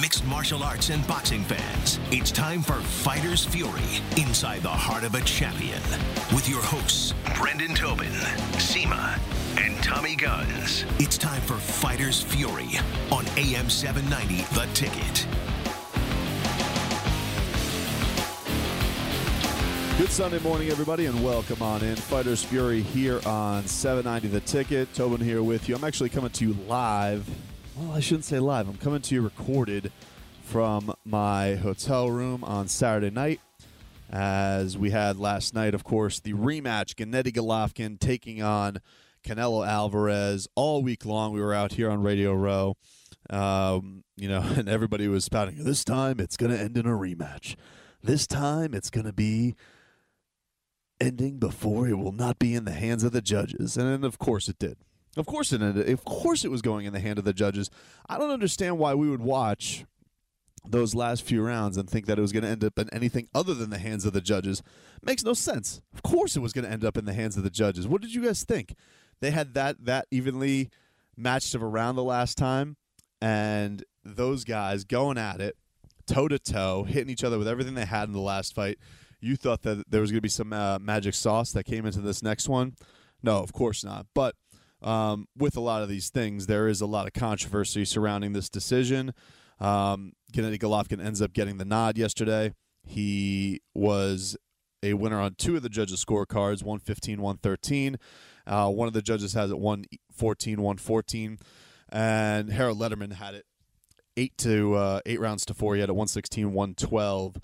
Mixed martial arts and boxing fans, it's time for Fighter's Fury inside the heart of a champion with your hosts, Brendan Tobin, Seema, and Tommy Guns. It's time for Fighter's Fury on AM 790, The Ticket. Good Sunday morning, everybody, and welcome on in. Fighters Fury here on 790 The Ticket. Tobin here with you. I'm actually coming to you live. Well, I shouldn't say live. I'm coming to you recorded from my hotel room on Saturday night. As we had last night, of course, the rematch Gennady Golovkin taking on Canelo Alvarez. All week long, we were out here on Radio Row, um, you know, and everybody was spouting, this time it's going to end in a rematch. This time it's going to be ending before it will not be in the hands of the judges. And of course, it did. Of course it ended. Of course it was going in the hand of the judges. I don't understand why we would watch those last few rounds and think that it was going to end up in anything other than the hands of the judges. Makes no sense. Of course it was going to end up in the hands of the judges. What did you guys think? They had that that evenly matched of a round the last time and those guys going at it toe to toe, hitting each other with everything they had in the last fight. You thought that there was going to be some uh, magic sauce that came into this next one. No, of course not. But um, with a lot of these things, there is a lot of controversy surrounding this decision. Um, Gennady Golovkin ends up getting the nod yesterday. He was a winner on two of the judges' scorecards 115, 113. Uh, one of the judges has it 114, 114. And Harold Lederman had it eight to uh, eight rounds to four. He had it 116, 112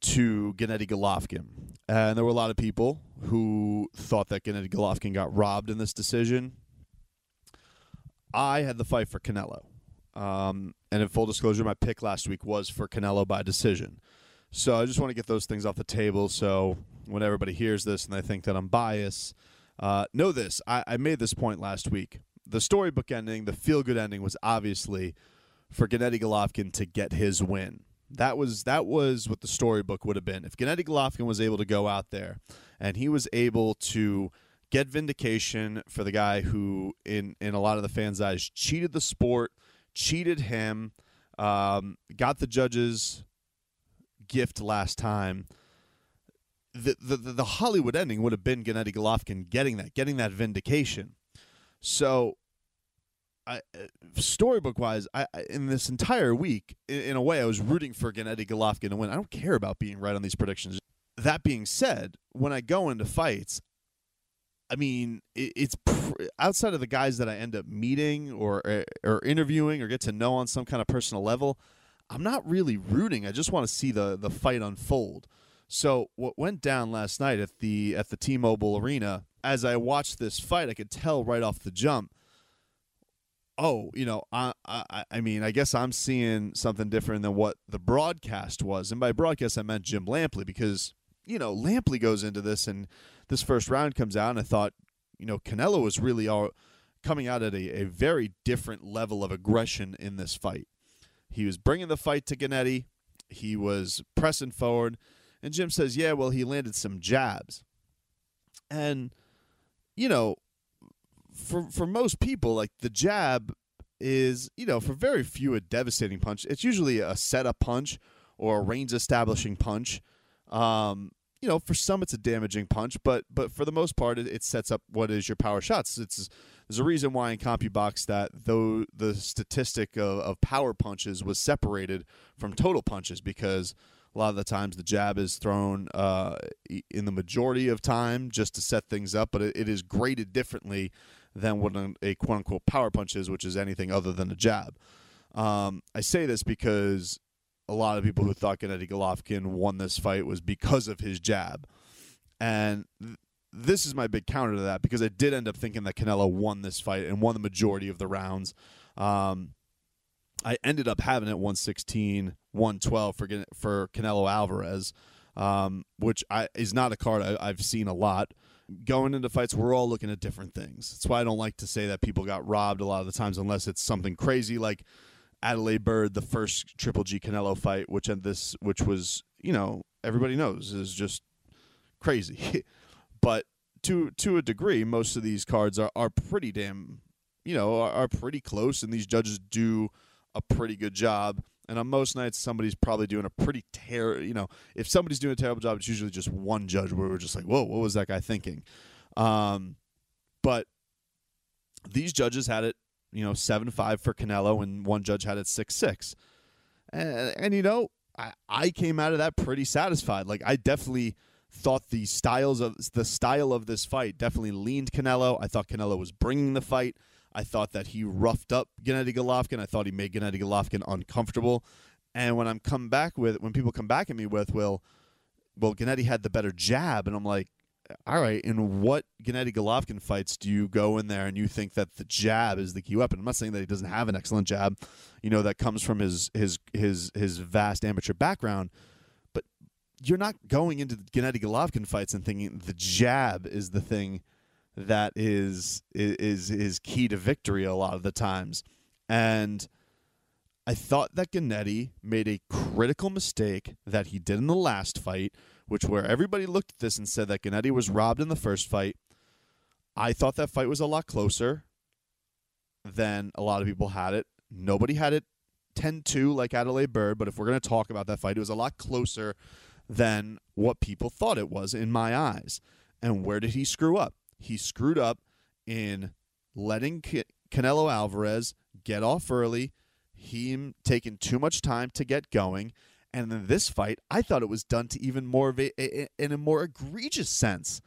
to Gennady Golovkin. And there were a lot of people who thought that Gennady Golovkin got robbed in this decision. I had the fight for Canelo. Um, and in full disclosure, my pick last week was for Canelo by decision. So I just want to get those things off the table. So when everybody hears this and they think that I'm biased, uh, know this. I, I made this point last week. The storybook ending, the feel good ending, was obviously for Gennady Golovkin to get his win. That was that was what the storybook would have been. If Gennady Golovkin was able to go out there and he was able to get vindication for the guy who, in in a lot of the fans' eyes, cheated the sport, cheated him, um, got the judges' gift last time. The, the the Hollywood ending would have been Gennady Golovkin getting that, getting that vindication. So I, storybook wise, I, I, in this entire week, in, in, a way, I was rooting for Gennady Golovkin to win. I don't care about being right on these predictions. That being said, when I go into fights, I mean, it, it's pr- outside of the guys that I end up meeting or, or or interviewing or get to know on some kind of personal level. I'm not really rooting. I just want to see the the fight unfold. So what went down last night at the at the T-Mobile Arena, as I watched this fight, I could tell right off the jump oh, you know, I, I, I mean, I guess I'm seeing something different than what the broadcast was. And by broadcast, I meant Jim Lampley because, you know, Lampley goes into this and this first round comes out, and I thought, you know, Canelo was really all coming out at a, a very different level of aggression in this fight. He was bringing the fight to Gennady. He was pressing forward. And Jim says, yeah, well, he landed some jabs. And, you know, for for most people, like the jab is, you know, for very few a devastating punch. It's usually a setup punch or a range establishing punch. Um, you know, for some it's a damaging punch, but but for the most part, it, it sets up what is your power shots. It's there's a reason why in CompuBox that though the statistic of, of power punches was separated from total punches because a lot of the times the jab is thrown uh, in the majority of time just to set things up, but it, it is graded differently than what a quote unquote power punch is, which is anything other than a jab. Um, I say this because a lot of people who thought Gennady Golovkin won this fight was because of his jab. And th- this is my big counter to that because I did end up thinking that Canelo won this fight and won the majority of the rounds. Um, I ended up having it 116, 112 for for Canelo Alvarez, um, which I, is not a card I, I've seen a lot. Going into fights, we're all looking at different things. That's why I don't like to say that people got robbed a lot of the times, unless it's something crazy like Adalaide Byrd, the first Triple G Canelo fight, which and this, which was you know everybody knows is just crazy. but to to a degree, most of these cards are, are pretty damn, you know, are, are pretty close, and these judges do a pretty good job. And on most nights, somebody's probably doing a pretty terrible. You know, if somebody's doing a terrible job, it's usually just one judge where we're just like, "Whoa, what was that guy thinking?" Um, but these judges had it, you know, seven five for Canelo, and one judge had it six six. And, and you know, I, I came out of that pretty satisfied. Like I definitely thought the styles of the style of this fight definitely leaned Canelo. I thought Canelo was bringing the fight. I thought that he roughed up Gennady Golovkin. I thought he made Gennady Golovkin uncomfortable. And when I'm come back with when people come back at me with, well, well, Gennady had the better jab, and I'm like, all right, in what Gennady Golovkin fights do you go in there and you think that the jab is the key weapon? I'm not saying that he doesn't have an excellent jab, you know, that comes from his his his his vast amateur background, but you're not going into the Gennady Golovkin fights and thinking the jab is the thing that is is is key to victory a lot of the times. And I thought that Gennady made a critical mistake that he did in the last fight, which where everybody looked at this and said that Gennady was robbed in the first fight. I thought that fight was a lot closer than a lot of people had it. Nobody had it 10-2 like Adalaide Byrd, but if we're going to talk about that fight, it was a lot closer than what people thought it was in my eyes. And where did he screw up? He screwed up in letting Canelo Alvarez get off early, him taking too much time to get going. And in this fight, I thought it was done to even more of a, a, in a more egregious sense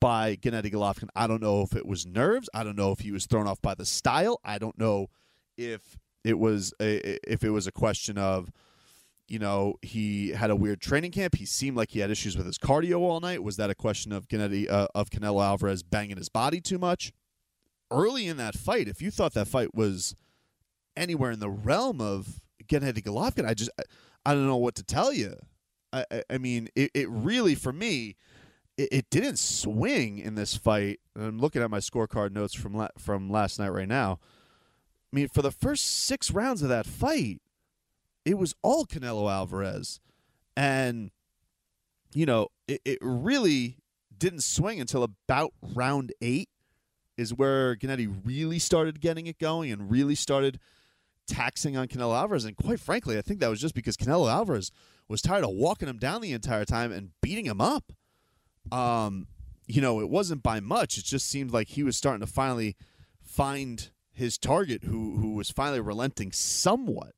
by Gennady Golovkin. I don't know if it was nerves. I don't know if he was thrown off by the style. I don't know if it was a, if it was a question of you know, he had a weird training camp. He seemed like he had issues with his cardio all night. Was that a question of Gennady, uh, of Canelo Alvarez banging his body too much? Early in that fight, if you thought that fight was anywhere in the realm of Gennady Golovkin, I just I, don't know what to tell you. I, I, I mean, it, it really for me, it, it, didn't swing in this fight. I'm looking at my scorecard notes from la- from last night right now. I mean, for the first six rounds of that fight, it was all Canelo Alvarez. And, you know, it, it really didn't swing until about round eight, is where Gennady really started getting it going and really started taxing on Canelo Alvarez. And quite frankly, I think that was just because Canelo Alvarez was tired of walking him down the entire time and beating him up. Um, you know, it wasn't by much. It just seemed like he was starting to finally find his target who who was finally relenting somewhat.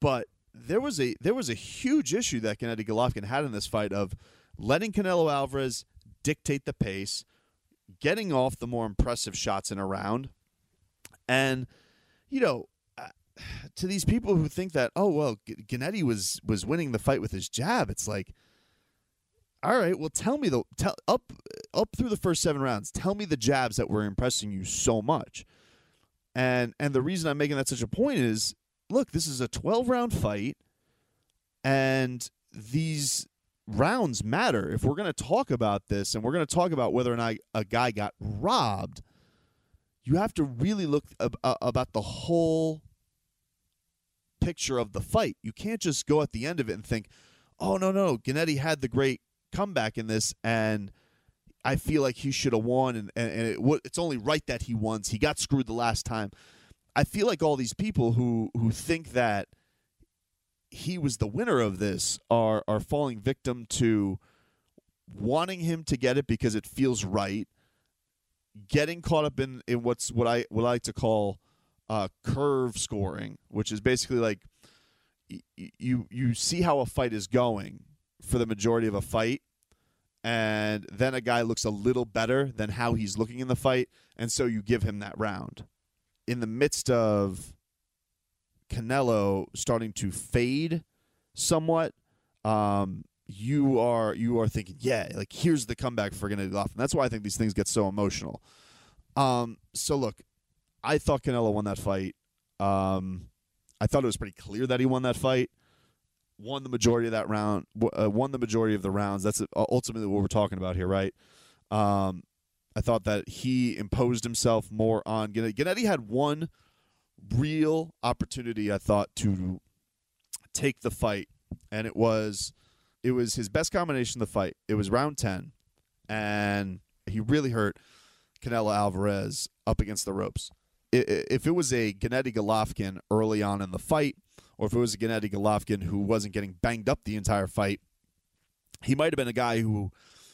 But there was a there was a huge issue that Gennady Golovkin had in this fight of letting Canelo Alvarez dictate the pace, getting off the more impressive shots in a round, and you know, to these people who think that oh well, Gennady was was winning the fight with his jab, it's like, all right, well tell me the tell up up through the first seven rounds, tell me the jabs that were impressing you so much, and and the reason I'm making that such a point is look, this is a 12 round fight, and these rounds matter. If we're going to talk about this and we're going to talk about whether or not a guy got robbed, you have to really look ab- about the whole picture of the fight. You can't just go at the end of it and think, oh, no, no, Gennady had the great comeback in this, and I feel like he should have won, and, and, and it, it's only right that he won. He got screwed the last time. I feel like all these people who who think that he was the winner of this are are falling victim to wanting him to get it because it feels right, getting caught up in, in what's what I what I like to call uh, curve scoring, which is basically like y- you you see how a fight is going for the majority of a fight, and then a guy looks a little better than how he's looking in the fight, and so you give him that round in the midst of Canelo starting to fade somewhat, um, you are you are thinking, yeah, like here's the comeback for Gennady Golovkin. That's why I think these things get so emotional. Um, so look, I thought Canelo won that fight. Um, I thought it was pretty clear that he won that fight. Won the majority of that round. Uh, won the majority of the rounds. That's ultimately what we're talking about here, right? Um, I thought that he imposed himself more on Gennady. Gennady had one real opportunity, I thought, to take the fight, and it was it was his best combination of the fight. It was round ten, and he really hurt Canelo Alvarez up against the ropes. If it was a Gennady Golovkin early on in the fight, or if it was a Gennady Golovkin who wasn't getting banged up the entire fight, he might have been a guy who,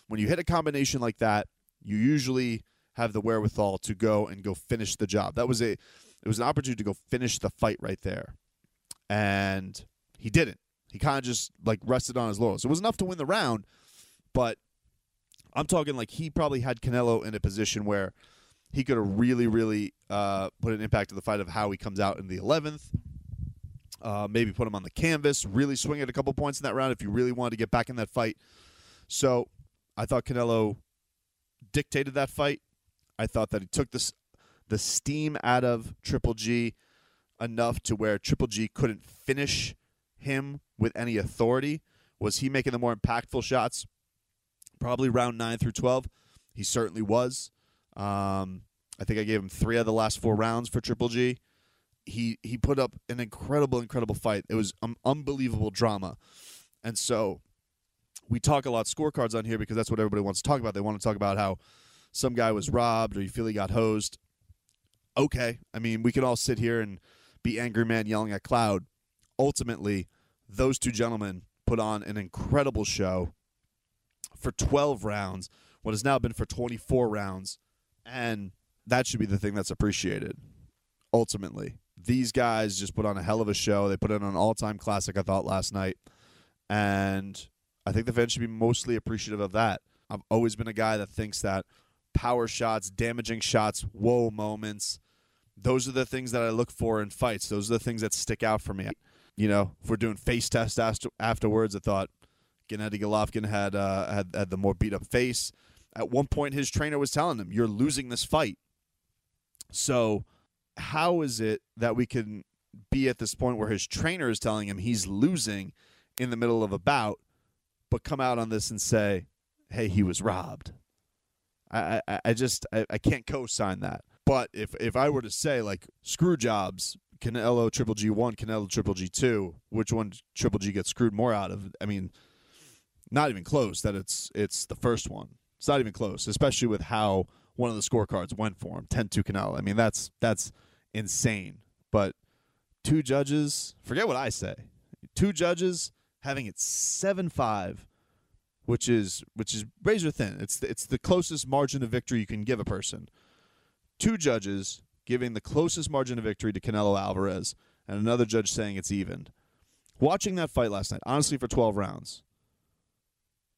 when you hit a combination like that, you usually have the wherewithal to go and go finish the job. That was a it was an opportunity to go finish the fight right there. And he didn't. He kind of just like rested on his laurels. It was enough to win the round, but I'm talking like he probably had Canelo in a position where he could have really, really uh, put an impact to the fight of how he comes out in the 11th. Uh, maybe put him on the canvas, really swing at a couple points in that round if you really wanted to get back in that fight. So I thought Canelo dictated that fight. I thought that he took this the steam out of Triple G enough to where Triple G couldn't finish him with any authority. Was he making the more impactful shots? Probably round nine through twelve. He certainly was. Um, I think I gave him three of the last four rounds for Triple G. He he put up an incredible, incredible fight. It was um, unbelievable drama, and so we talk a lot scorecards on here because that's what everybody wants to talk about. They want to talk about how some guy was robbed or you feel he got hosed okay. I mean, we can all sit here and be angry man yelling at cloud. Ultimately, those two gentlemen put on an incredible show for 12 rounds, what has now been for 24 rounds, and that should be the thing that's appreciated. Ultimately, these guys just put on a hell of a show. They put in an all-time classic, I thought, last night, and I think the fans should be mostly appreciative of that. I've always been a guy that thinks that power shots, damaging shots, whoa moments. Those are the things that I look for in fights. Those are the things that stick out for me. You know, if we're doing face test afterwards, I thought Gennady Golovkin had, uh, had had the more beat up face. At one point, his trainer was telling him, "You're losing this fight." So, how is it that we can be at this point where his trainer is telling him he's losing in the middle of a bout, but come out on this and say, "Hey, he was robbed"? I, I, I just I, I can't co-sign that. But if if I were to say like screw jobs, Canelo Triple G one, Canelo Triple G two, which one Triple G gets screwed more out of? I mean, not even close. That it's it's the first one. It's not even close, especially with how one of the scorecards went for him, 10-2 Canelo. I mean, that's that's insane. But two judges, forget what I say. Two judges having it 7-5 which is which is razor thin. It's the, it's the closest margin of victory you can give a person. Two judges giving the closest margin of victory to Canelo Alvarez, and another judge saying it's even. Watching that fight last night, honestly, for 12 rounds,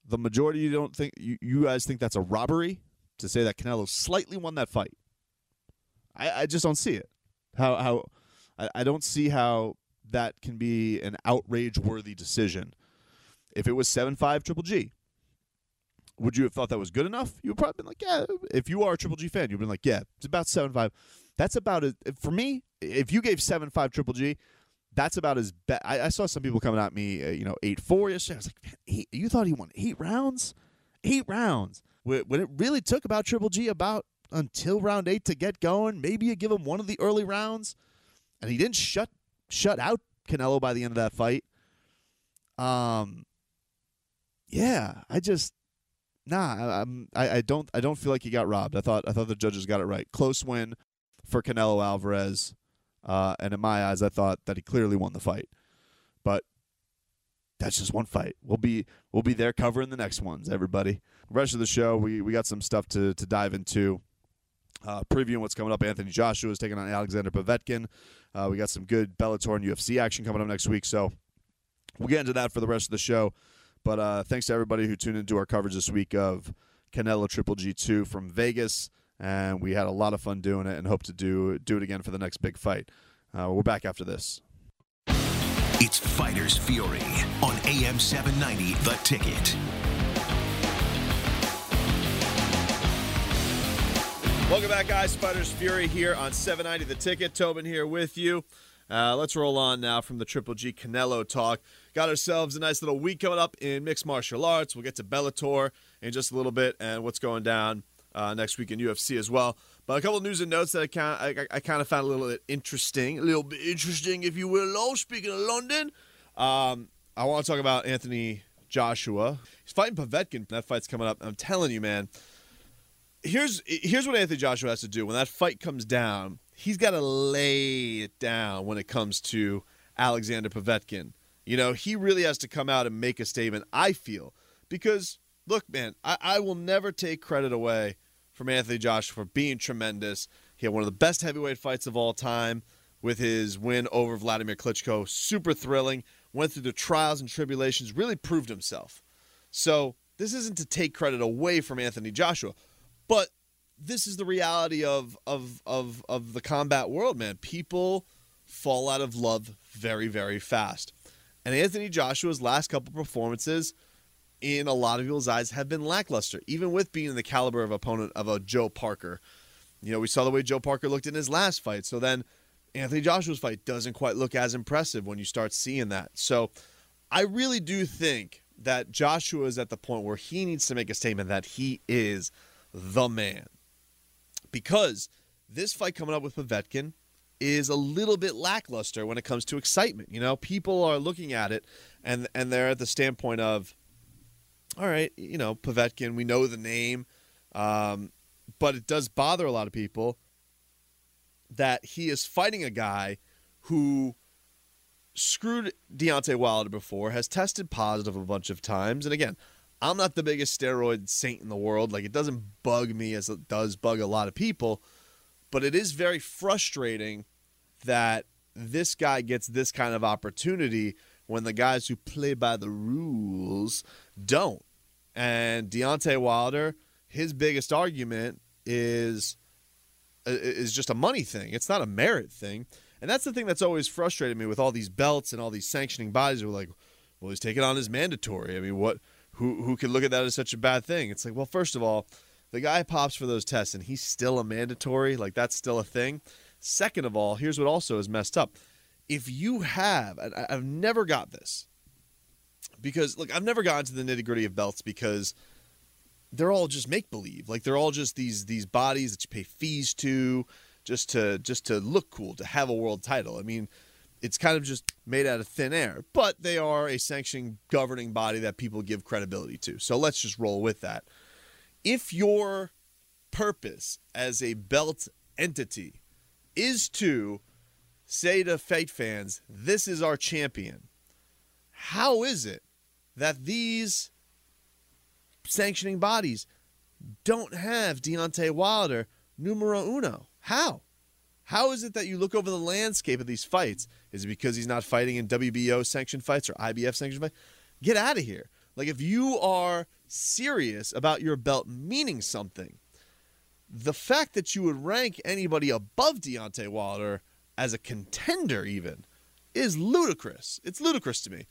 the majority you don't think you, you guys think that's a robbery to say that Canelo slightly won that fight. I, I just don't see it. How how I, I don't see how that can be an outrage worthy decision if it was 7 5 Triple G, would you have thought that was good enough? You would probably been like, yeah. If you are a Triple G fan, you've been like, yeah, it's about 7 5. That's about it. For me, if you gave 7 5 Triple G, that's about as bad. I, I, saw some people coming at me, uh, you know, 8 4 yesterday. I was like, eight, you thought he won eight rounds? Eight rounds. When it really took about Triple G about until round eight to get going, maybe you give him one of the early rounds, and he didn't shut shut out Canelo by the end of that fight. Um, yeah, I just nah. I'm, I I don't I don't feel like he got robbed. I thought I thought the judges got it right. Close win for Canelo Alvarez, uh, and in my eyes, I thought that he clearly won the fight. But that's just one fight. We'll be we'll be there covering the next ones, everybody. The rest of the show, we we got some stuff to to dive into. Uh, previewing what's coming up. Anthony Joshua is taking on Alexander Povetkin. Uh, we got some good Bellator and UFC action coming up next week, so we'll get into that for the rest of the show. But uh, thanks to everybody who tuned into our coverage this week of Canelo Triple G2 from Vegas. And we had a lot of fun doing it and hope to do, do it again for the next big fight. Uh, we're back after this. It's Fighters Fury on AM 790, The Ticket. Welcome back, guys. Fighters Fury here on 790 The Ticket. Tobin here with you. Uh, let's roll on now from the Triple G Canelo talk. Got ourselves a nice little week coming up in mixed martial arts. We'll get to Bellator in just a little bit and what's going down uh, next week in UFC as well. But a couple of news and notes that I kind I, I kind of found a little bit interesting, a little bit interesting, if you will. Oh, speaking of London, um, I want to talk about Anthony Joshua. He's fighting Povetkin. That fight's coming up. I'm telling you, man. Here's here's what Anthony Joshua has to do when that fight comes down. He's got to lay it down when it comes to Alexander Povetkin. You know, he really has to come out and make a statement. I feel because look, man, I, I will never take credit away from Anthony Joshua for being tremendous. He had one of the best heavyweight fights of all time with his win over Vladimir Klitschko. Super thrilling. Went through the trials and tribulations, really proved himself. So this isn't to take credit away from Anthony Joshua, but this is the reality of of of of the combat world, man. People fall out of love very, very fast. And Anthony Joshua's last couple performances in a lot of people's eyes have been lackluster, even with being the caliber of opponent of a Joe Parker. You know, we saw the way Joe Parker looked in his last fight. So then Anthony Joshua's fight doesn't quite look as impressive when you start seeing that. So I really do think that Joshua is at the point where he needs to make a statement that he is the man. Because this fight coming up with Povetkin is a little bit lackluster when it comes to excitement. You know, people are looking at it and and they're at the standpoint of, all right, you know, Povetkin, we know the name, um, but it does bother a lot of people that he is fighting a guy who screwed Deontay Wilder before, has tested positive a bunch of times, and again, I'm not the biggest steroid saint in the world. Like it doesn't bug me as it does bug a lot of people, but it is very frustrating that this guy gets this kind of opportunity when the guys who play by the rules don't. And Deontay Wilder, his biggest argument is is just a money thing. It's not a merit thing. And that's the thing that's always frustrated me with all these belts and all these sanctioning bodies who are like, well, he's taking on his mandatory. I mean, what who who could look at that as such a bad thing? It's like, well, first of all, the guy pops for those tests and he's still a mandatory, like that's still a thing. Second of all, here's what also is messed up. If you have, I've never got this, because look, I've never gotten to the nitty gritty of belts because they're all just make believe. Like they're all just these these bodies that you pay fees to, just to just to look cool, to have a world title. I mean, it's kind of just made out of thin air, but they are a sanctioning governing body that people give credibility to. So let's just roll with that. If your purpose as a belt entity is to say to fight fans, this is our champion, how is it that these sanctioning bodies don't have Deontay Wilder numero uno? How? How is it that you look over the landscape of these fights? Is it because he's not fighting in WBO sanctioned fights or IBF sanctioned fights? Get out of here. Like, if you are serious about your belt meaning something, the fact that you would rank anybody above Deontay Wilder as a contender, even, is ludicrous. It's ludicrous to me.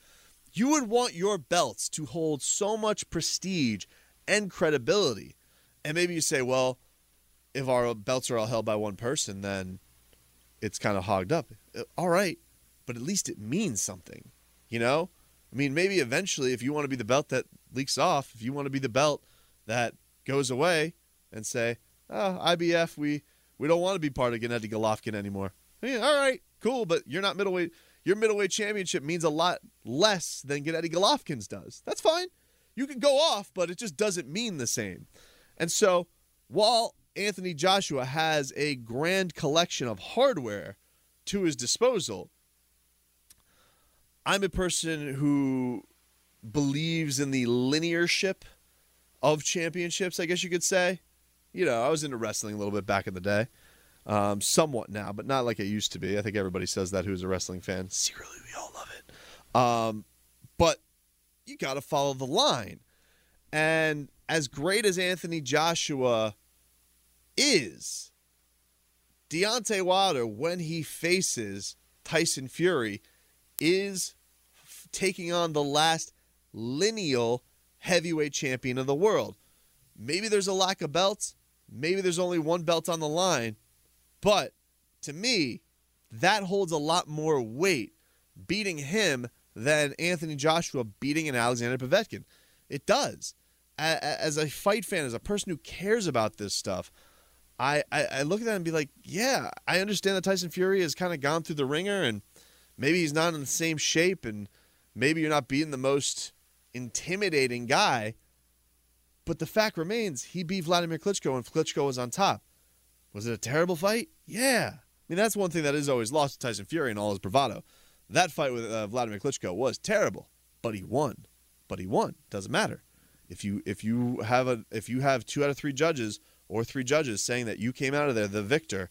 You would want your belts to hold so much prestige and credibility. And maybe you say, well, if our belts are all held by one person, then it's kind of hogged up. Uh, all right, but at least it means something, you know? I mean, maybe eventually, if you want to be the belt that leaks off, if you want to be the belt that goes away and say, oh, IBF, we, we don't want to be part of Gennady Golovkin anymore. I mean, all right, cool, but you're not middleweight. Your middleweight championship means a lot less than Gennady Golovkin's does. That's fine. You can go off, but it just doesn't mean the same. And so, while Anthony Joshua has a grand collection of hardware to his disposal. I'm a person who believes in the linearship of championships, I guess you could say. You know, I was into wrestling a little bit back in the day, um, somewhat now, but not like it used to be. I think everybody says that who's a wrestling fan. Secretly, we all love it. Um, but you got to follow the line. And as great as Anthony Joshua is Deontay Wilder when he faces Tyson Fury is f- taking on the last lineal heavyweight champion of the world. Maybe there's a lack of belts. Maybe there's only one belt on the line. But to me, that holds a lot more weight beating him than Anthony Joshua beating an Alexander Povetkin. It does. As a fight fan, as a person who cares about this stuff, I, I, I look at that and be like, yeah, I understand that Tyson Fury has kind of gone through the ringer and maybe he's not in the same shape and maybe you're not beating the most intimidating guy. But the fact remains, he beat Vladimir Klitschko and Klitschko was on top. Was it a terrible fight? Yeah. I mean, that's one thing that is always lost to Tyson Fury and all his bravado. That fight with uh, Vladimir Klitschko was terrible, but he won. But he won. Doesn't matter. If you if you have a if you have two out of three judges or three judges saying that you came out of there the victor,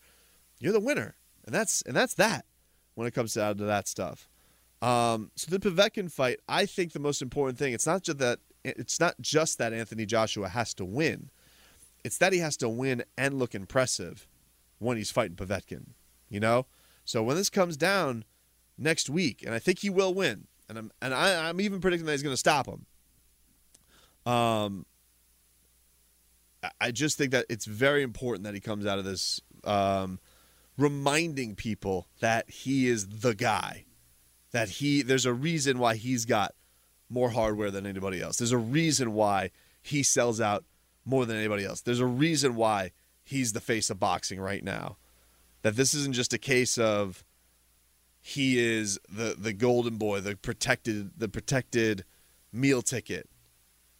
you're the winner, and that's and that's that when it comes down to that stuff. Um, so the Povetkin fight, I think the most important thing it's not just that it's not just that Anthony Joshua has to win, it's that he has to win and look impressive when he's fighting Povetkin. You know, so when this comes down next week, and I think he will win, and I'm and I, I'm even predicting that he's going to stop him. Um, I just think that it's very important that he comes out of this um, reminding people that he is the guy. That he there's a reason why he's got more hardware than anybody else. There's a reason why he sells out more than anybody else. There's a reason why he's the face of boxing right now. That this isn't just a case of he is the the golden boy, the protected the protected meal ticket.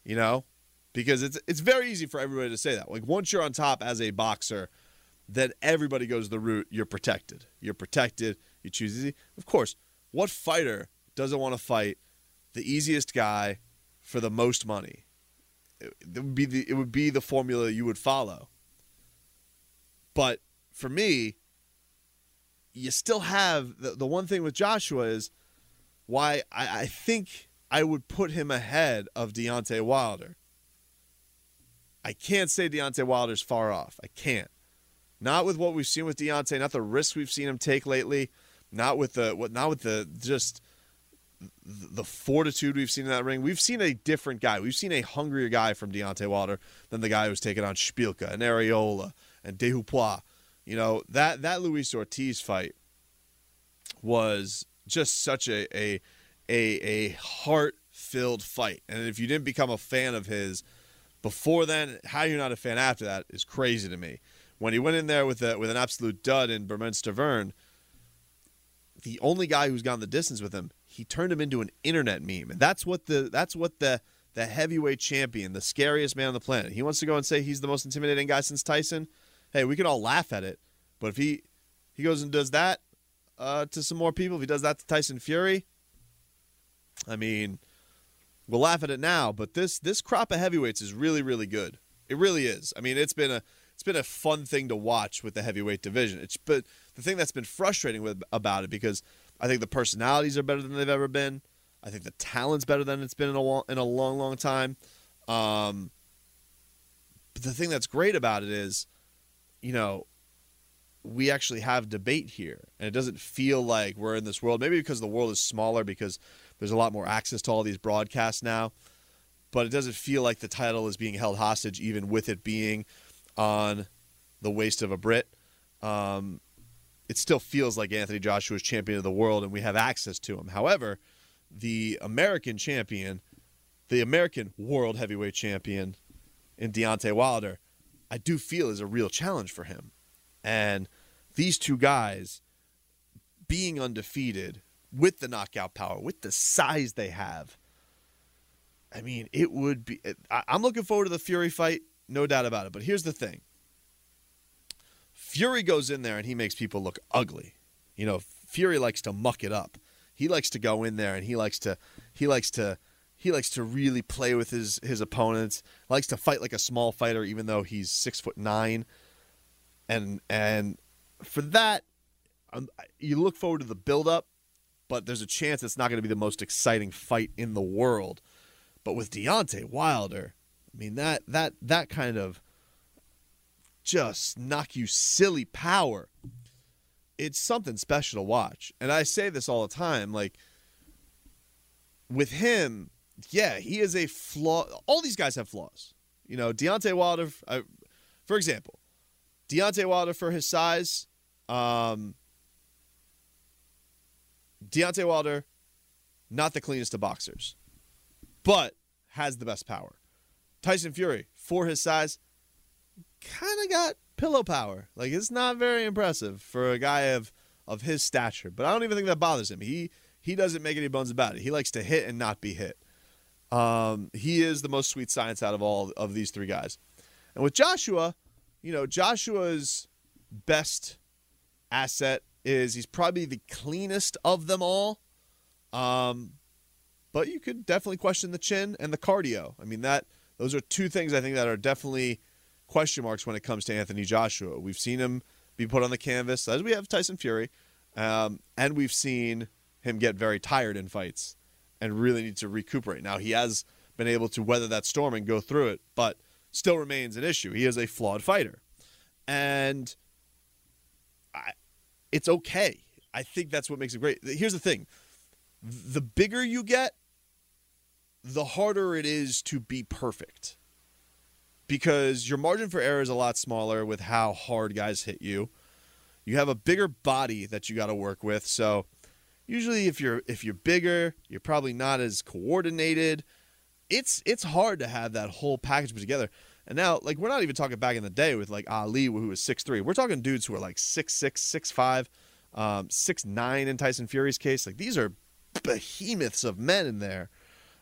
You know? Because it's it's very easy for everybody to say that. Like once you're on top as a boxer, then everybody goes the route you're protected. You're protected. You choose easy. Of course, what fighter doesn't want to fight the easiest guy for the most money? It, it would be the it would be the formula you would follow. But for me, you still have the, the one thing with Joshua is why I, I think I would put him ahead of Deontay Wilder. I can't say Deontay Wilder's far off. I can't. Not with what we've seen with Deontay, not the risks we've seen him take lately, not with the what not with the just the fortitude we've seen in that ring. We've seen a different guy. We've seen a hungrier guy from Deontay Wilder than the guy who was taking on Szpilka and Arreola and Duhaupas. You know, that that Luis Ortiz fight was just such a a a, a heart filled fight. And if you didn't become a fan of his before then, how you're not a fan after that is crazy to me. When he went in there with a, with an absolute dud in Bermane the only guy who's gone the distance with him, he turned him into an internet meme, and that's what the that's what the the heavyweight champion, the scariest man on the planet. He wants to go and say he's the most intimidating guy since Tyson. Hey, we can all laugh at it, but if he he goes and does that uh, to some more people, if he does that to Tyson Fury, I mean, we'll laugh at it now, but this this crop of heavyweights is really really good. It really is. I mean, it's been a it's been a fun thing to watch with the heavyweight division. It's but the thing that's been frustrating with about it because I think the personalities are better than they've ever been. I think the talent's better than it's been in a in a long long time. Um, but the thing that's great about it is, you know, we actually have debate here, and it doesn't feel like we're in this world. Maybe because the world is smaller, because there's a lot more access to all these broadcasts now. But it doesn't feel like the title is being held hostage, even with it being on the waist of a Brit. Um, it still feels like Anthony Joshua is champion of the world, and we have access to him. However, the American champion, the American world heavyweight champion in Deontay Wilder, I do feel is a real challenge for him. And these two guys being undefeated with the knockout power, with the size they have. I mean, it would be. I'm looking forward to the Fury fight, no doubt about it. But here's the thing Fury goes in there and he makes people look ugly. You know, Fury likes to muck it up. He likes to go in there and he likes to, he likes to, he likes to really play with his his opponents. Likes to fight like a small fighter, even though he's six foot nine. And and for that, um, you look forward to the build up but there's a chance it's not going to be the most exciting fight in the world. But with Deontay Wilder, I mean that that that kind of just knock you silly power. It's something special to watch. And I say this all the time like with him, yeah, he is a flaw. All these guys have flaws. You know, Deontay Wilder, uh, for example, Deontay Wilder for his size, um, Deontay Wilder, not the cleanest of boxers, but has the best power. Tyson Fury, for his size, kind of got pillow power. Like it's not very impressive for a guy of of his stature. But I don't even think that bothers him. He he doesn't make any bones about it. He likes to hit and not be hit. Um, he is the most sweet science out of all of these three guys. And with Joshua, you know, Joshua's best asset is he's probably the cleanest of them all. Um, but you could definitely question the chin and the cardio. I mean that those are two things I think that are definitely question marks when it comes to Anthony Joshua. We've seen him be put on the canvas as we have Tyson Fury, um, and we've seen him get very tired in fights and really need to recuperate. Now he has been able to weather that storm and go through it, but still remains an issue. He is a flawed fighter, and I, it's okay. I think that's what makes it great. Here's the thing: the bigger you get, the harder it is to be perfect because your margin for error is a lot smaller with how hard guys hit you. You have a bigger body that you got to work with. So usually if you're if you're bigger, you're probably not as coordinated. It's it's hard to have that whole package put together. And now, like we're not even talking back in the day with like Ali, who was six three. We're talking dudes who are like six six, six five, um, six nine in Tyson Fury's case. Like these are behemoths of men in there.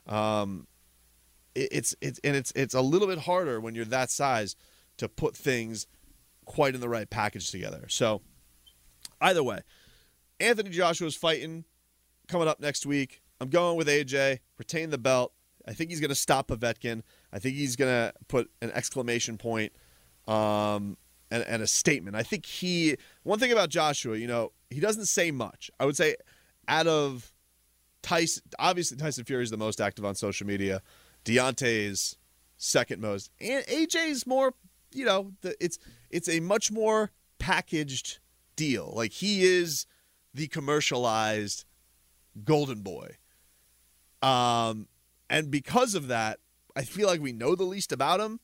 Um, it, it's it's and it's it's a little bit harder when you're that size to put things quite in the right package together. So either way, Anthony Joshua's fighting coming up next week. I'm going with AJ, retain the belt. I think he's going to stop Povetkin. I think he's going to put an exclamation point um, and, and a statement. I think he, one thing about Joshua, you know, he doesn't say much. I would say out of Tyson, obviously Tyson Fury is the most active on social media. Deontay's second most, and AJ's more. You know, the, it's it's a much more packaged deal. Like he is the commercialized golden boy. Um, and because of that, I feel like we know the least about him.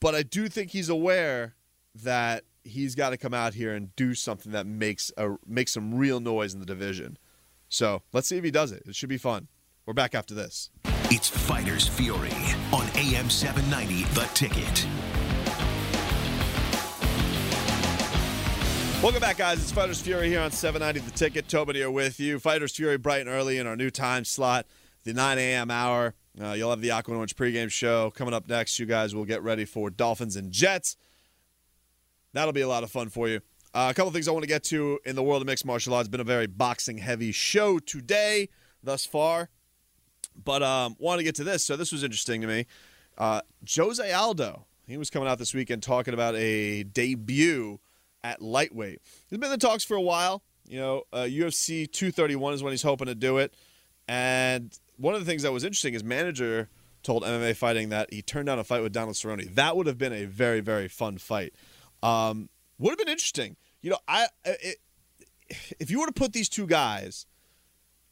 But I do think he's aware that he's got to come out here and do something that makes a makes some real noise in the division. So let's see if he does it. It should be fun. We're back after this. It's Fighters Fury on AM 790, The Ticket. Welcome back, guys. It's Fighters Fury here on 790 The Ticket. Tobin here with you. Fighters Fury bright and early in our new time slot, the 9 a.m. hour. Uh, you'll have the Aqua Orange pregame show coming up next. You guys will get ready for Dolphins and Jets. That'll be a lot of fun for you. Uh, a couple things I want to get to in the world of mixed martial arts. It's been a very boxing heavy show today thus far, but um, want to get to this. So this was interesting to me. Uh, Jose Aldo, he was coming out this weekend talking about a debut at lightweight. He's been in the talks for a while. You know, uh, UFC 231 is when he's hoping to do it. And one of the things that was interesting, his manager told MMA Fighting that he turned down a fight with Donald Cerrone. That would have been a very, very fun fight. Um, would have been interesting. You know, I it, if you were to put these two guys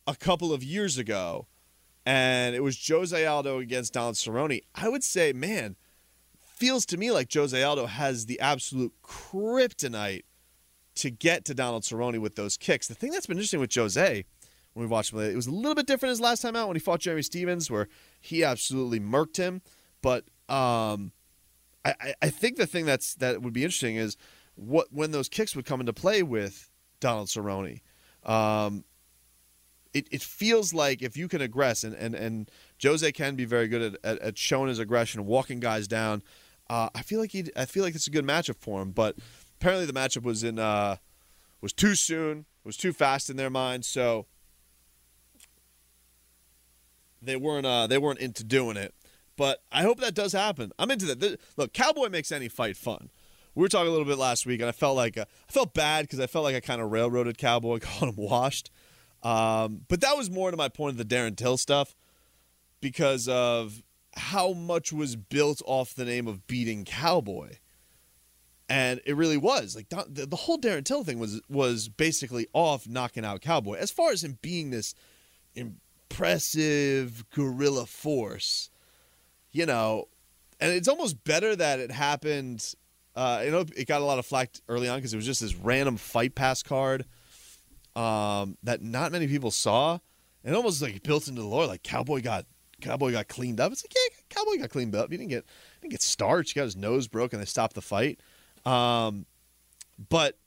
a couple of years ago, and it was Jose Aldo against Donald Cerrone, I would say, man, feels to me like Jose Aldo has the absolute kryptonite to get to Donald Cerrone with those kicks. The thing that's been interesting with Jose when we watched him, it was a little bit different his last time out when he fought Jeremy Stephens, where he absolutely murked him. But um, I, I think the thing that's that would be interesting is what when those kicks would come into play with Donald Cerrone. Um, it, it feels like if you can aggress and, and, and Jose can be very good at, at, at showing his aggression, walking guys down. Uh, I feel like he. I feel like it's a good matchup for him, but apparently the matchup was in uh, was too soon, was too fast in their mind, so they weren't uh, they weren't into doing it. But I hope that does happen. I'm into that. Look, Cowboy makes any fight fun. We were talking a little bit last week, and I felt like uh, I felt bad because I felt like I kind of railroaded Cowboy, calling him washed. Um, but that was more to my point of the Darren Till stuff because of how much was built off the name of beating Cowboy. And it really was like the, the whole Darren Till thing was was basically off knocking out Cowboy. As far as him being this impressive guerrilla force, you know, and it's almost better that it happened. Uh, you know, it got a lot of flack early on because it was just this random fight pass card. um, that not many people saw, and almost like built into the lore. Like Cowboy got Cowboy got cleaned up. It's like yeah, Cowboy got cleaned up. He didn't get he didn't get starched. He got his nose broken. They stopped the fight. Um, but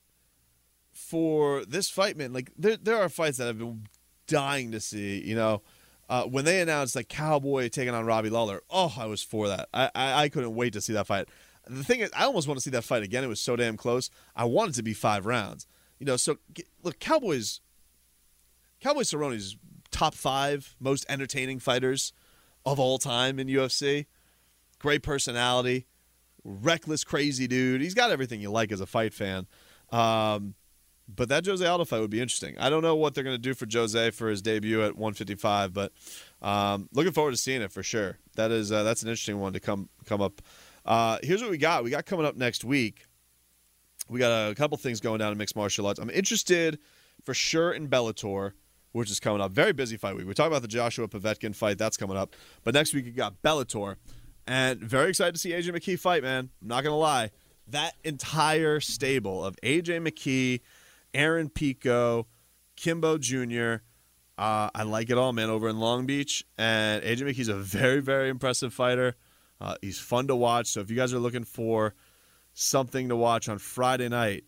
for this fight, man, like there there are fights that I've been dying to see. You know, uh, when they announced like Cowboy taking on Robbie Lawler, oh, I was for that. I, I I couldn't wait to see that fight. The thing is, I almost want to see that fight again. It was so damn close. I wanted to be five rounds. You know, so look, Cowboys, Cowboy Cerrone's top five most entertaining fighters of all time in UFC. Great personality, reckless, crazy dude. He's got everything you like as a fight fan. Um, but that Jose Aldo fight would be interesting. I don't know what they're going to do for Jose for his debut at 155, but um, looking forward to seeing it for sure. That is uh, that's an interesting one to come come up. Uh, here's what we got. We got coming up next week. We got a couple things going down in mixed martial arts. I'm interested for sure in Bellator, which is coming up. Very busy fight week. We talked about the Joshua Povetkin fight. That's coming up. But next week we got Bellator. And very excited to see AJ McKee fight, man. I'm not going to lie. That entire stable of AJ McKee, Aaron Pico, Kimbo Jr., uh, I like it all, man, over in Long Beach. And AJ McKee's a very, very impressive fighter. Uh, he's fun to watch. So if you guys are looking for something to watch on Friday night,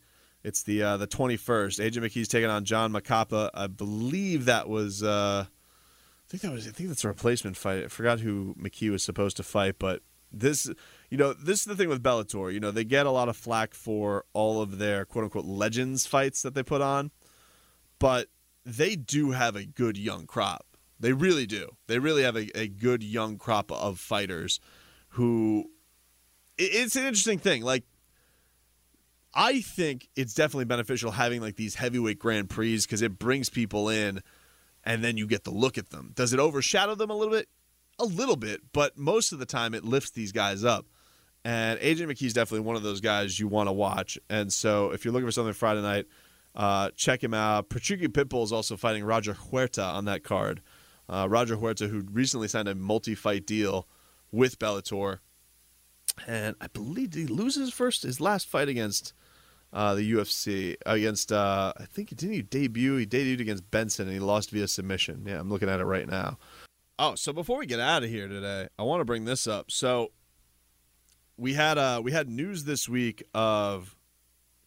it's the uh, the 21st. AJ McKee's taking on John Macapá. I believe that was. Uh, I think that was. I think that's a replacement fight. I forgot who McKee was supposed to fight, but this, you know, this is the thing with Bellator. You know, they get a lot of flack for all of their quote unquote legends fights that they put on, but they do have a good young crop. They really do. They really have a, a good young crop of fighters who. It's an interesting thing. Like I think it's definitely beneficial having like these heavyweight Grand Prix because it brings people in and then you get to look at them. Does it overshadow them a little bit? A little bit, but most of the time it lifts these guys up. And AJ McKee's definitely one of those guys you want to watch. And so if you're looking for something Friday night, uh, check him out. Patricky Pitbull is also fighting Roger Huerta on that card. Uh, Roger Huerta, who recently signed a multi-fight deal with Bellator, and I believe he loses first his last fight against uh, the UFC against. Uh, I think didn't he debut? He debuted against Benson and he lost via submission. Yeah, I'm looking at it right now. Oh, so before we get out of here today, I want to bring this up. So we had uh we had news this week of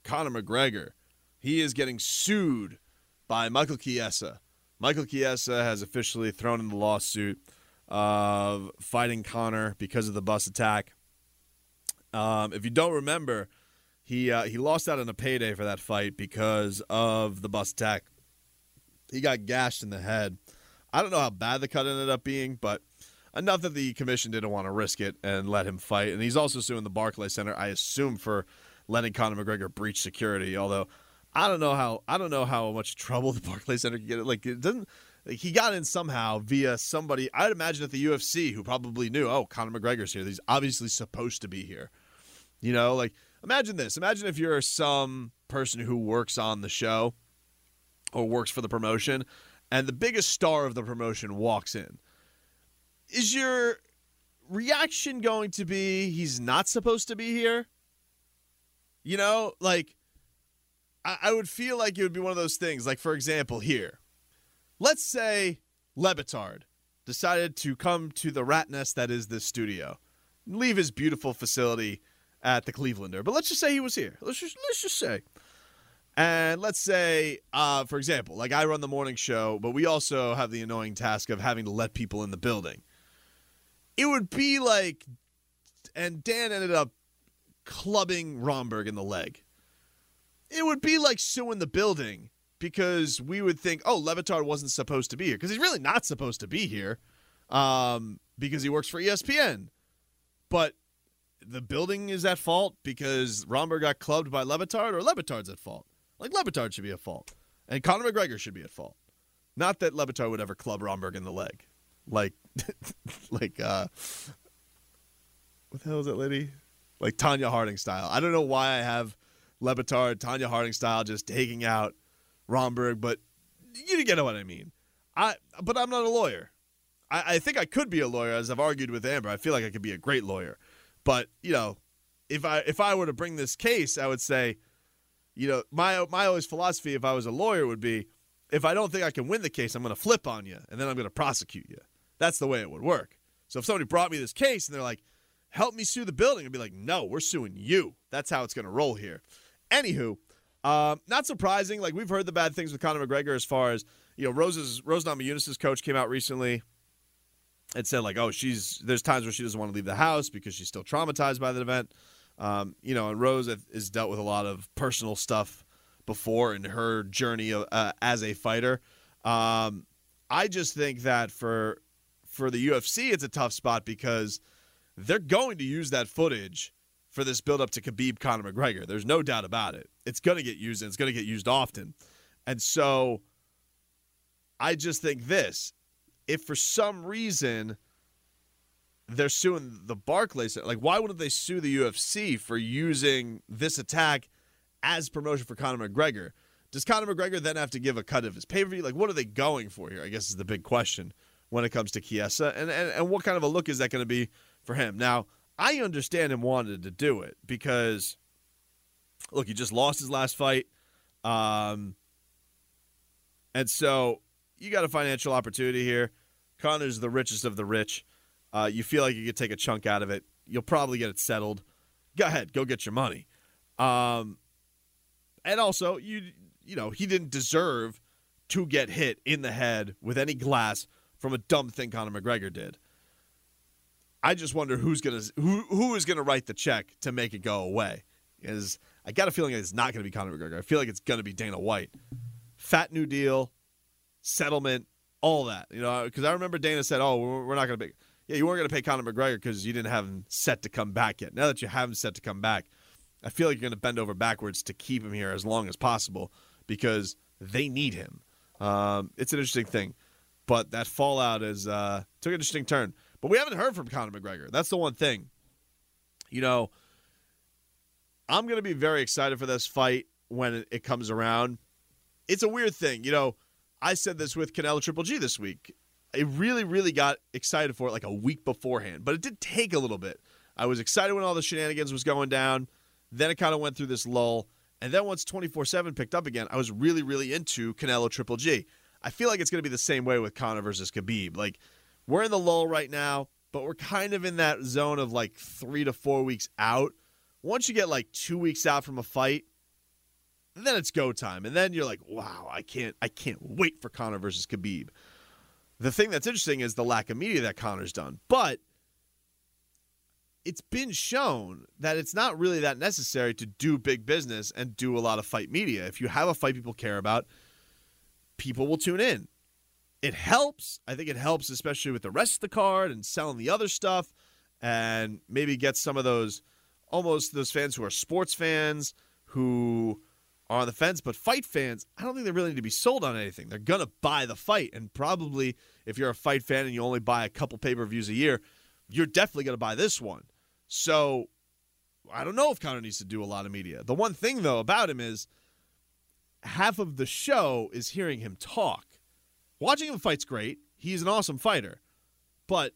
Conor McGregor. He is getting sued by Michael Chiesa. Michael Chiesa has officially thrown in the lawsuit of fighting Conor because of the bus attack. Um, if you don't remember, he uh, he lost out on a payday for that fight because of the bus attack. He got gashed in the head. I don't know how bad the cut ended up being, but enough that the commission didn't want to risk it and let him fight. And he's also suing the Barclays Center, I assume, for letting Conor McGregor breach security. Although I don't know how I don't know how much trouble the Barclays Center can get. Like it doesn't. Like he got in somehow via somebody. I'd imagine at the UFC who probably knew. Oh, Conor McGregor's here. He's obviously supposed to be here. You know, like Imagine this. Imagine if you're some person who works on the show or works for the promotion and the biggest star of the promotion walks in. Is your reaction going to be he's not supposed to be here? You know, like I, I would feel like it would be one of those things. Like, for example, here, let's say Le Batard decided to come to the rat nest that is this studio, leave his beautiful facility at the Clevelander. But let's just say he was here. Let's just let's just say. And let's say, uh, for example, like I run the morning show, but we also have the annoying task of having to let people in the building. It would be like, and Dan ended up clubbing Romberg in the leg. It would be like suing the building because we would think, oh, Le Batard wasn't supposed to be here because he's really not supposed to be here um, because he works for ESPN. But the building is at fault because Romberg got clubbed by Le Batard, or Le Batard's at fault. Like Le Batard should be at fault, and Conor McGregor should be at fault. Not that Le Batard would ever club Romberg in the leg, like, like uh, what the hell is that lady? Like Tonya Harding style. I don't know why I have Le Tonya Harding style, just taking out Romberg, but you get what I mean. I, but I'm not a lawyer. I, I think I could be a lawyer, as I've argued with Amber. I feel like I could be a great lawyer. But you know, if I if I were to bring this case, I would say, you know, my my always philosophy if I was a lawyer would be if I don't think I can win the case, I'm going to flip on you and then I'm going to prosecute you. That's the way it would work. So if somebody brought me this case and they're like, help me sue the building, I'd be like, no, we're suing you. That's how it's going to roll here. Anywho, um, not surprising. Like we've heard the bad things with Conor McGregor as far as, you know, Rose's, Rose Namajunas' coach came out recently and said like, oh, she's, there's times where she doesn't want to leave the house because she's still traumatized by the event. Um, you know, and Rose has dealt with a lot of personal stuff before in her journey uh, as a fighter. Um, I just think that for for the UFC, it's a tough spot because they're going to use that footage for this build up to Khabib Conor McGregor. There's no doubt about it. It's going to get used and it's going to get used often. And so I just think this if for some reason they're suing the Barclays, like why wouldn't they sue the UFC for using this attack as promotion for Conor McGregor. Does Conor McGregor then have to give a cut of his pay per view? Like, what are they going for here? I guess is the big question when it comes to Chiesa, And, and, and what kind of a look is that going to be for him? Now, I understand him wanted to do it because, look, he just lost his last fight. Um, and so you got a financial opportunity here. Conor's the richest of the rich. Uh, you feel like you could take a chunk out of it. You'll probably get it settled. Go ahead, go get your money. Um, and also you you know he didn't deserve to get hit in the head with any glass from a dumb thing Conor McGregor did. I just wonder who's gonna who who is gonna write the check to make it go away. Is I got a feeling it's not gonna be Conor McGregor. I feel like it's gonna be Dana White. Fat new deal, settlement, all that. You know, because I remember Dana said, "Oh, we're not gonna pay." Yeah, you weren't gonna pay Conor McGregor because you didn't have him set to come back yet. Now that you have him set to come back, I feel like you're going to bend over backwards to keep him here as long as possible because they need him. Um, it's an interesting thing, but that fallout is uh, took an interesting turn. But we haven't heard from Conor McGregor. That's the one thing. You know, I'm going to be very excited for this fight when it comes around. It's a weird thing, you know. I said this with Canelo Triple G this week. I really, really got excited for it like a week beforehand, but it did take a little bit. I was excited when all the shenanigans was going down. Then it kind of went through this lull. And then once 24 7 picked up again, I was really, really into Canelo Triple G. I feel like it's going to be the same way with Conor versus Khabib. Like, we're in the lull right now, but we're kind of in that zone of like three to four weeks out. Once you get like two weeks out from a fight, then it's go time. And then you're like, wow, I can't I can't wait for Conor versus Khabib. The thing that's interesting is the lack of media that Conor's done. But it's been shown that it's not really that necessary to do big business and do a lot of fight media. If you have a fight people care about, people will tune in. It helps. I think it helps, especially with the rest of the card and selling the other stuff, and maybe get some of those almost those fans who are sports fans who are on the fence, but fight fans, I don't think they really need to be sold on anything. They're gonna buy the fight, and probably if you're a fight fan and you only buy a couple pay per views a year, you're definitely gonna buy this one. So I don't know if Conor needs to do a lot of media. The one thing though about him is half of the show is hearing him talk. Watching him fight's great. He's an awesome fighter. But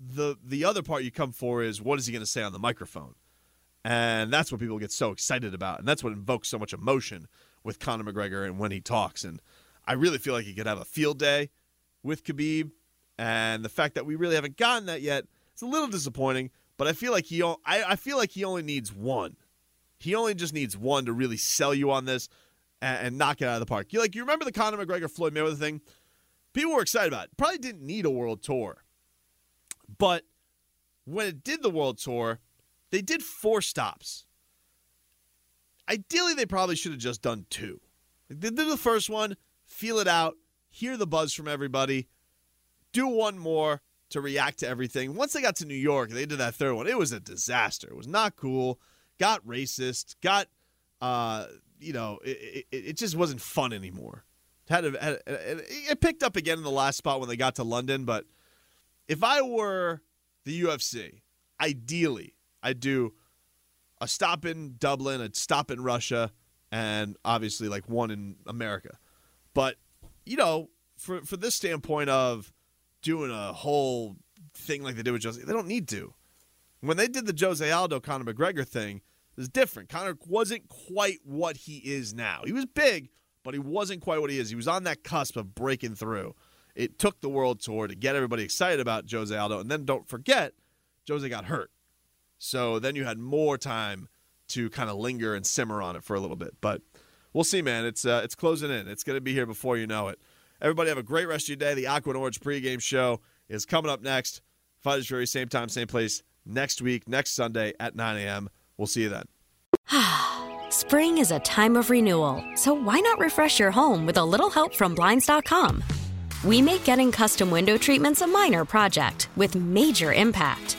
the the other part you come for is what is he going to say on the microphone? And that's what people get so excited about. And that's what invokes so much emotion with Conor McGregor and when he talks. And I really feel like he could have a field day with Khabib. And the fact that we really haven't gotten that yet, it's a little disappointing. But I feel like he I, I feel like he only needs one. He only just needs one to really sell you on this and, and knock it out of the park. You like you remember the Conor McGregor Floyd Mayweather thing? People were excited about it. Probably didn't need a world tour. But when it did the world tour, they did four stops. Ideally, they probably should have just done two. They did the first one, feel it out, hear the buzz from everybody, do one more, to react to everything. Once they got to New York, they did that third one. It was a disaster. It was not cool. Got racist. Got, uh, you know, it, it, it just wasn't fun anymore. Had, a, had a, it picked up again in the last spot when they got to London. But if I were the UFC, ideally, I'd do a stop in Dublin, a stop in Russia, and obviously like one in America. But you know, for for this standpoint of doing a whole thing like they did with Jose. They don't need to. When they did the Jose Aldo Conor McGregor thing, it was different. Conor wasn't quite what he is now. He was big, but he wasn't quite what he is. He was on that cusp of breaking through. It took the world tour to get everybody excited about Jose Aldo, and then don't forget, Jose got hurt. So then you had more time to kind of linger and simmer on it for a little bit. But we'll see, man. It's uh, it's closing in. It's going to be here before you know it. Everybody have a great rest of your day. The Aqua and Orange pregame show is coming up next. Fighters Fury, same time, same place next week, next Sunday at 9 a.m. We'll see you then. Spring is a time of renewal, so why not refresh your home with a little help from Blinds.com? We make getting custom window treatments a minor project with major impact.